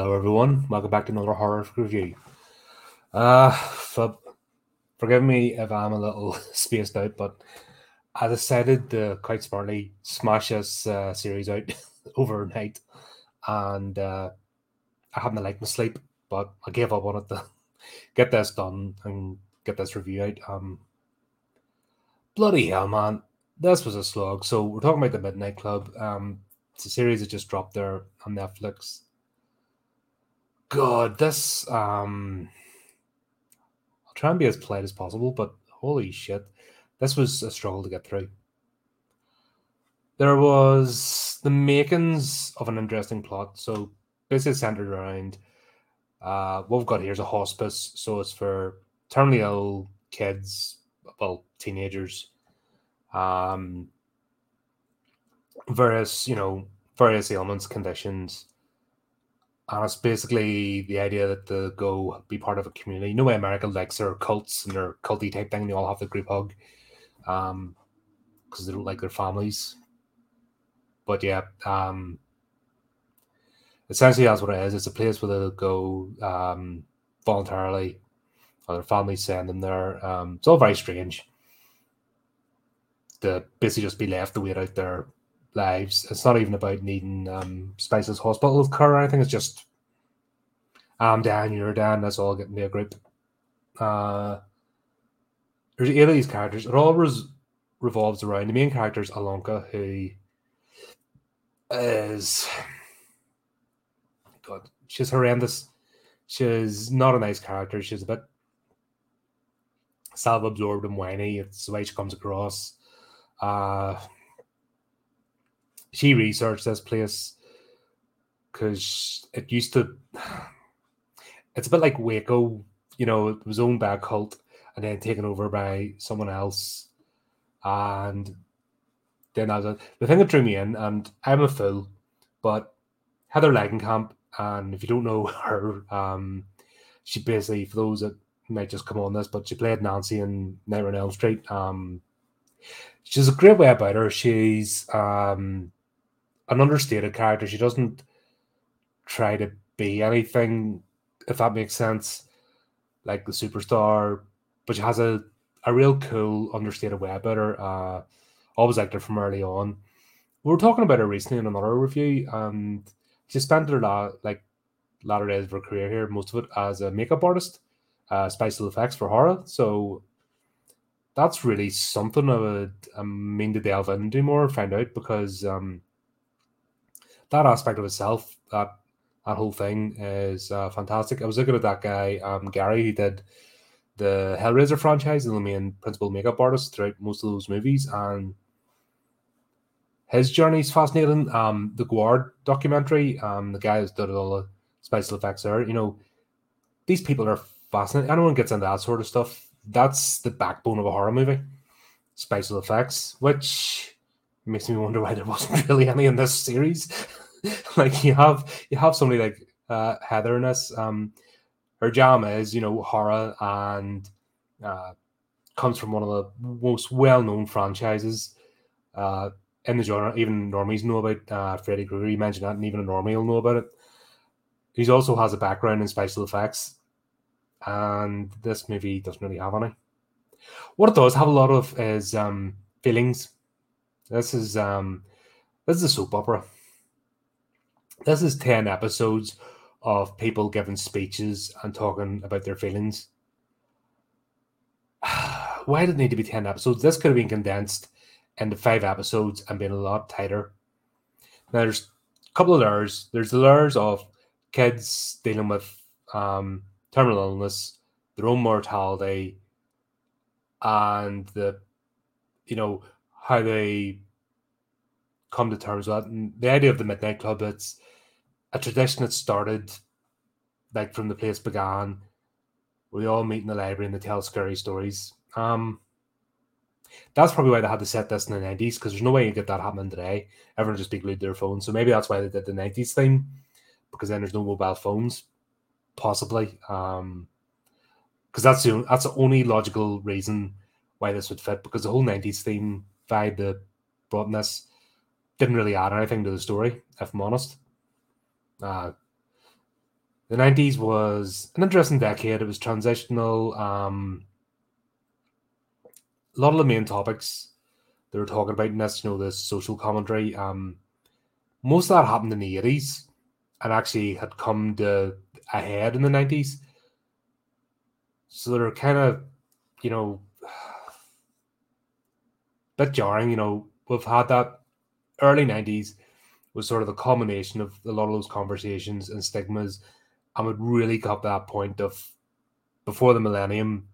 Hello, everyone. Welcome back to another horror review. Uh, so forgive me if I'm a little spaced out, but I decided to quite smartly smash this uh, series out overnight, and uh, I haven't liked my sleep, but I gave up on it to get this done and get this review out. Um, bloody hell, man, this was a slog. So we're talking about the Midnight Club. Um, it's a series that just dropped there on Netflix God, this um I'll try and be as polite as possible, but holy shit, this was a struggle to get through. There was the makings of an interesting plot. So basically centered around uh what we've got here is a hospice, so it's for terminally ill kids, well, teenagers, um various, you know, various ailments, conditions and it's basically the idea that they go be part of a community. You know, America likes their cults and their culty type thing. And they all have the group hug, um, because they don't like their families. But yeah, um, essentially that's what it is. It's a place where they'll go um voluntarily, or their families send them there. Um, it's all very strange. To basically just be left to wait out their lives. It's not even about needing um, Spice's hospital care or anything. It's just I'm Dan, you're Dan. Let's all get into a group. Uh, there's eight of these characters. It all res- revolves around the main character is Ilonka, who is God. She's horrendous. She's not a nice character. She's a bit self-absorbed and whiny. It's the way she comes across. Uh, she researched this place because it used to. It's a bit like Waco, you know, it was owned by a cult and then taken over by someone else. And then I was the thing that drew me in, and I'm a fool, but Heather Langenkamp, and if you don't know her, um, she basically, for those that might just come on this, but she played Nancy in Nightmare on Elm Street. Um, she's a great way about her. She's um, an understated character. She doesn't try to be anything, if that makes sense, like the superstar, but she has a, a real cool, understated way about her. Uh, always liked her from early on. We were talking about her recently in another review, and she spent her la- like latter days of her career here, most of it as a makeup artist, uh, special effects for horror. So that's really something I would I mean to delve into more, find out because um, that aspect of itself, that that whole thing is uh, fantastic. I was looking at that guy, um, Gary, He did the Hellraiser franchise and the main principal makeup artist throughout most of those movies, and his journey is fascinating. Um, the Guard documentary, um, the guy who's done all the special effects there, you know, these people are fascinating. Anyone gets into that sort of stuff. That's the backbone of a horror movie, special effects, which makes me wonder why there wasn't really any in this series. like you have you have somebody like uh, Heather in this. Um, her jam is you know horror and uh, comes from one of the most well known franchises uh, in the genre. Even normies know about uh, Freddy Krueger. You mentioned that, and even a normie will know about it. He also has a background in special effects, and this movie doesn't really have any. What it does have a lot of is um, feelings. This is um, this is a soap opera. This is 10 episodes of people giving speeches and talking about their feelings. Why did it need to be 10 episodes? This could have been condensed into five episodes and been a lot tighter. Now, there's a couple of layers. There's the layers of kids dealing with um, terminal illness, their own mortality, and the, you know, how they come to terms with that. And the idea of the Midnight Club, it's a tradition that started like from the place began. We all meet in the library and they tell scary stories. Um, that's probably why they had to set this in the 90s because there's no way you get that happening today. Everyone just be glued to their phone. So maybe that's why they did the 90s theme because then there's no mobile phones, possibly. Um, because that's the that's the only logical reason why this would fit because the whole 90s theme vibe that brought this didn't really add anything to the story, if I'm honest. Uh, the 90s was an interesting decade. It was transitional. Um, a lot of the main topics they were talking about in this, you know, the social commentary. Um, most of that happened in the 80s and actually had come to ahead in the 90s. So they're kind of, you know, bit jarring. You know, we've had that early 90s was sort of the culmination of a lot of those conversations and stigmas. And would really got that point of before the millennium.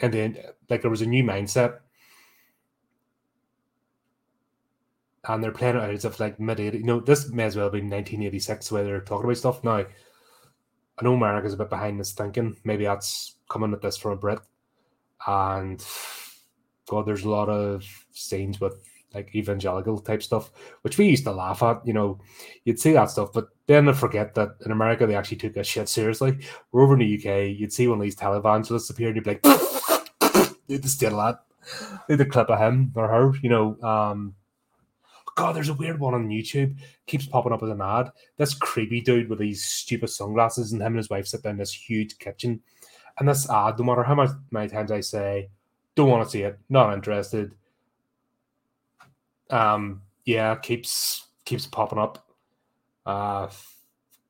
And then, like, there was a new mindset and they're playing it out as if like mid 80s. You know, this may as well be 1986 where they're talking about stuff. Now, I know America's a bit behind this thinking. Maybe that's coming at this from a Brit. And God, there's a lot of scenes with like evangelical type stuff, which we used to laugh at. You know, you'd see that stuff, but then I forget that in America they actually took a shit seriously. We're over in the UK, you'd see one of these televangelists appear and you'd be like, need to steal that. Need a clip of him or her, you know. Um, God, there's a weird one on YouTube. Keeps popping up as an ad. This creepy dude with these stupid sunglasses, and him and his wife sit down in this huge kitchen. And this ad, no matter how much many times I say, don't want to see it, not interested. Um, yeah, keeps keeps popping up. Uh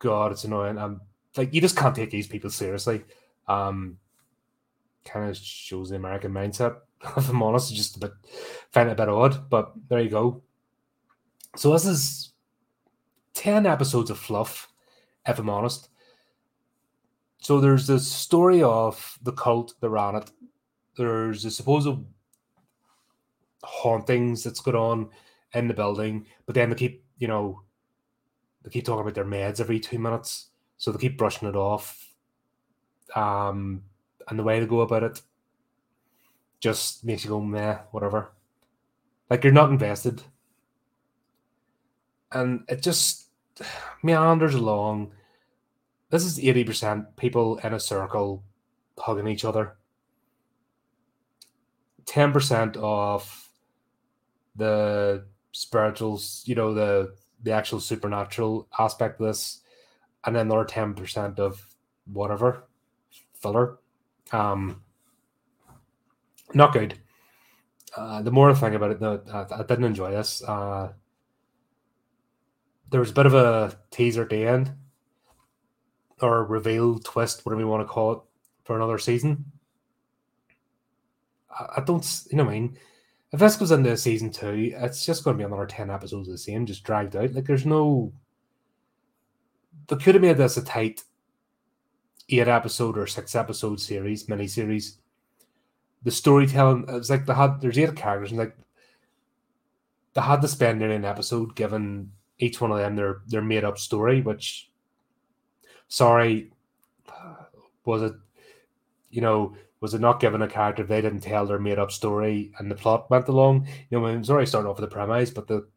God, it's annoying. Um, like you just can't take these people seriously. Um, kind of shows the American mindset. If I'm honest, it's just a bit find it a bit odd, but there you go. So this is 10 episodes of fluff, if I'm honest. So there's the story of the cult that ran it. There's a supposed hauntings that's going on in the building, but then they keep, you know, they keep talking about their meds every two minutes. So they keep brushing it off. Um, and the way to go about it just makes you go, meh, whatever. Like you're not invested and it just meanders along. This is 80% people in a circle hugging each other. 10% of the spirituals, you know, the the actual supernatural aspect of this, and then another 10% of whatever filler. Um not good. Uh, the more I think about it, no, I, I didn't enjoy this. Uh, there was a bit of a teaser at the end or reveal twist, whatever you want to call it, for another season. I, don't, you know, what I mean, if this goes into season two, it's just going to be another ten episodes of the same, just dragged out. Like, there's no. They could have made this a tight eight episode or six episode series, mini series. The storytelling, it's like they had there's eight characters, and like they had to spend nearly an episode given each one of them their their made up story, which sorry, was it you know, was it not given a character they didn't tell their made up story and the plot went along? You know, was already starting off with the premise, but the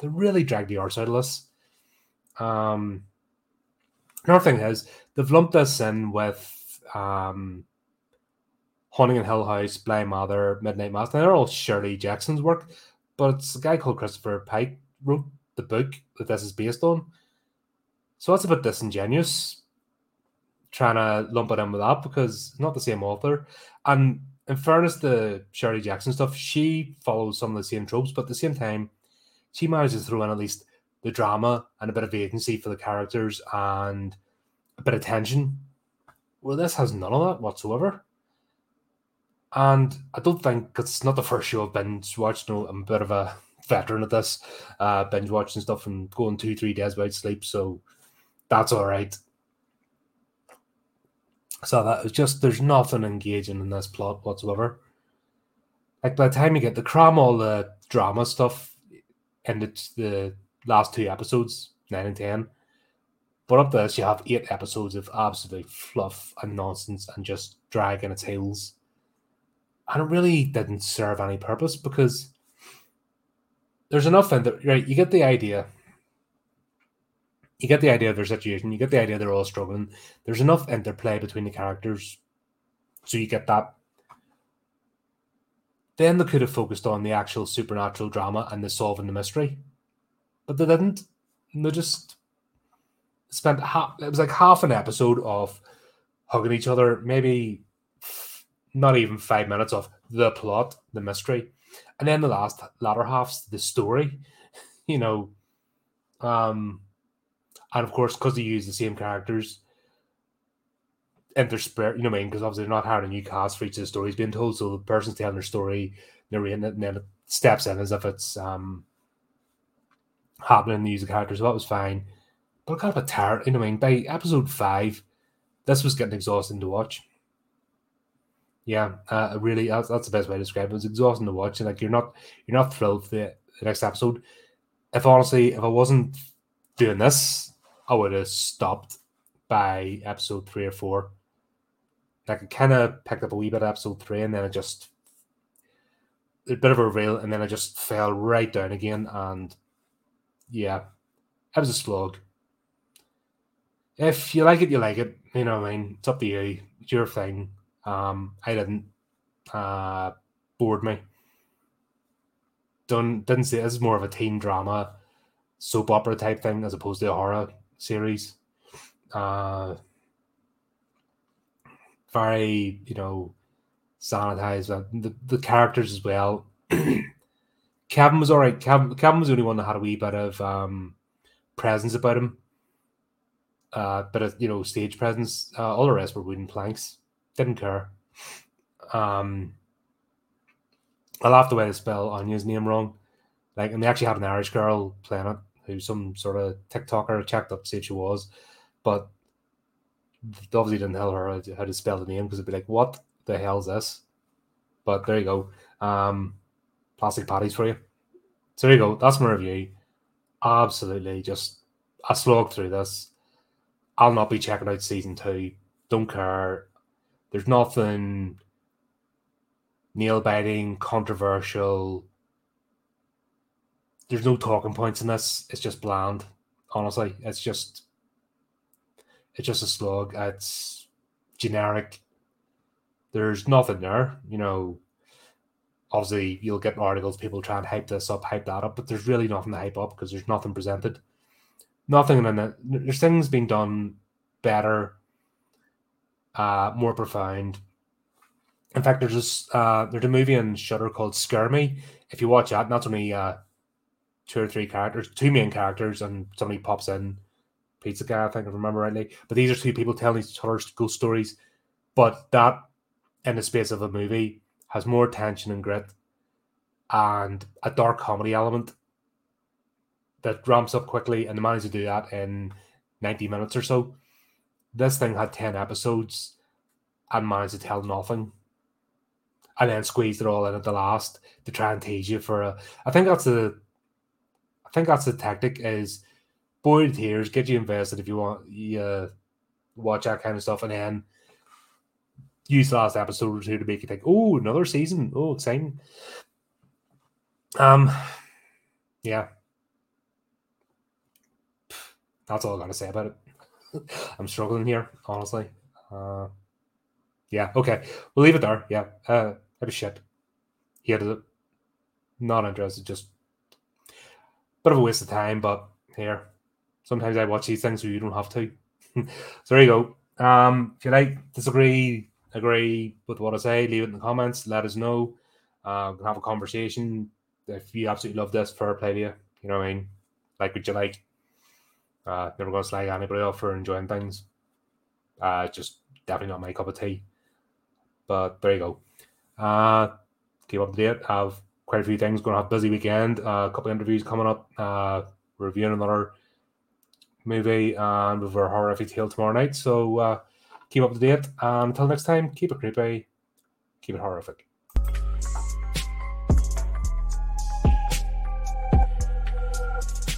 they really dragged the arse out of this. Um another thing is they've lumped this in with um Haunting in Hill House, Bly Manor, Midnight Mass. Now they're all Shirley Jackson's work, but it's a guy called Christopher Pike wrote the book that this is based on. So that's a bit disingenuous trying to lump it in with that because not the same author. And in fairness to Shirley Jackson stuff, she follows some of the same tropes, but at the same time, she manages to throw in at least the drama and a bit of agency for the characters and a bit of tension. Well, this has none of that whatsoever. And I don't think it's not the first show I've been watched. Know, I'm a bit of a veteran at this, uh, binge watching stuff and going two, three days without sleep. So that's all right. So that is just there's nothing engaging in this plot whatsoever. Like by the time you get to cram all the drama stuff into the last two episodes, nine and ten. But up this, you have eight episodes of absolute fluff and nonsense and just dragging its heels. And it really didn't serve any purpose because there's enough in there, right? You get the idea. You get the idea of their situation. You get the idea they're all struggling. There's enough interplay between the characters, so you get that. Then they could have focused on the actual supernatural drama and the solving the mystery, but they didn't. They just spent half, it was like half an episode of hugging each other, maybe not even five minutes of the plot, the mystery, and then the last latter half's the story, you know. Um, and of course, because they use the same characters, and they're interspersed, you know what I mean? Because obviously they're not hiring a new cast for each of the stories being told, so the person's telling their story, narrating it, and then it steps in as if it's um happening in the use characters. So that was fine. But kind of a tired, you know what I mean? By episode five, this was getting exhausting to watch. Yeah, uh, really, that's, that's the best way to describe it. It was exhausting to watch, and like you're not you're not thrilled for the, the next episode. If honestly, if I wasn't doing this, I would have stopped by episode three or four. Like I kind of picked up a wee bit of episode three, and then it just a bit of a reveal, and then I just fell right down again. And yeah, it was a slog. If you like it, you like it. You know what I mean? It's up to you. It's your thing. Um, I didn't. Uh, bored me. Don't didn't say this is more of a teen drama, soap opera type thing as opposed to a horror series. Uh, very you know sanitized. The the characters as well. Kevin was all right. Kevin, Kevin was the only one that had a wee bit of um, presence about him. Uh, but you know stage presence. Uh, all the rest were wooden planks. Didn't care. Um, I laughed the way they spell Anya's name wrong. Like, and they actually had an Irish girl playing it who's some sort of TikToker. Checked up to see if she was, but obviously didn't tell her how to spell the name because it'd be like, what the hell is this? But there you go. Um, plastic Paddies for you. So there you go. That's my review. Absolutely, just I slogged through this. I'll not be checking out season two. Don't care. There's nothing nail biting, controversial. There's no talking points in this. It's just bland. Honestly, it's just it's just a slog. It's generic. There's nothing there. You know, obviously you'll get articles, people try and hype this up, hype that up, but there's really nothing to hype up because there's nothing presented. Nothing in it. There's things being done better uh, more profound. In fact, there's this uh, there's a movie in Shudder called Scare Me. If you watch that, not only uh, two or three characters, two main characters, and somebody pops in, Pizza Guy, I think I remember rightly. But these are two people telling each other ghost stories. But that, in the space of a movie, has more tension and grit, and a dark comedy element that ramps up quickly, and they manage to do that in ninety minutes or so. This thing had 10 episodes and managed to tell nothing. And then squeezed it all in at the last to try and tease you for a. I think that's the. Think that's the tactic is bore to tears, get you invested if you want you uh, watch that kind of stuff, and then use the last episode or two to make you think, oh, another season. Oh, exciting. Um, yeah. That's all I got to say about it. I'm struggling here, honestly. Uh, yeah, okay. We'll leave it there. Yeah. Uh, that was shit. He had it. Not interested. Just bit of a waste of time, but here. Sometimes I watch these things so you don't have to. so there you go. Um, if you like, disagree, agree with what I say, leave it in the comments. Let us know. Uh, we can have a conversation. If you absolutely love this, fair play to you. You know what I mean? Like what you like. Uh, never going to slag anybody off for enjoying things. Uh, just definitely not my cup of tea. But there you go. Uh, keep up to date. Have quite a few things going to have busy weekend. Uh, a couple of interviews coming up. Uh, reviewing another movie and with our horrific tale tomorrow night. So uh, keep up to date. And until next time, keep it creepy, keep it horrific.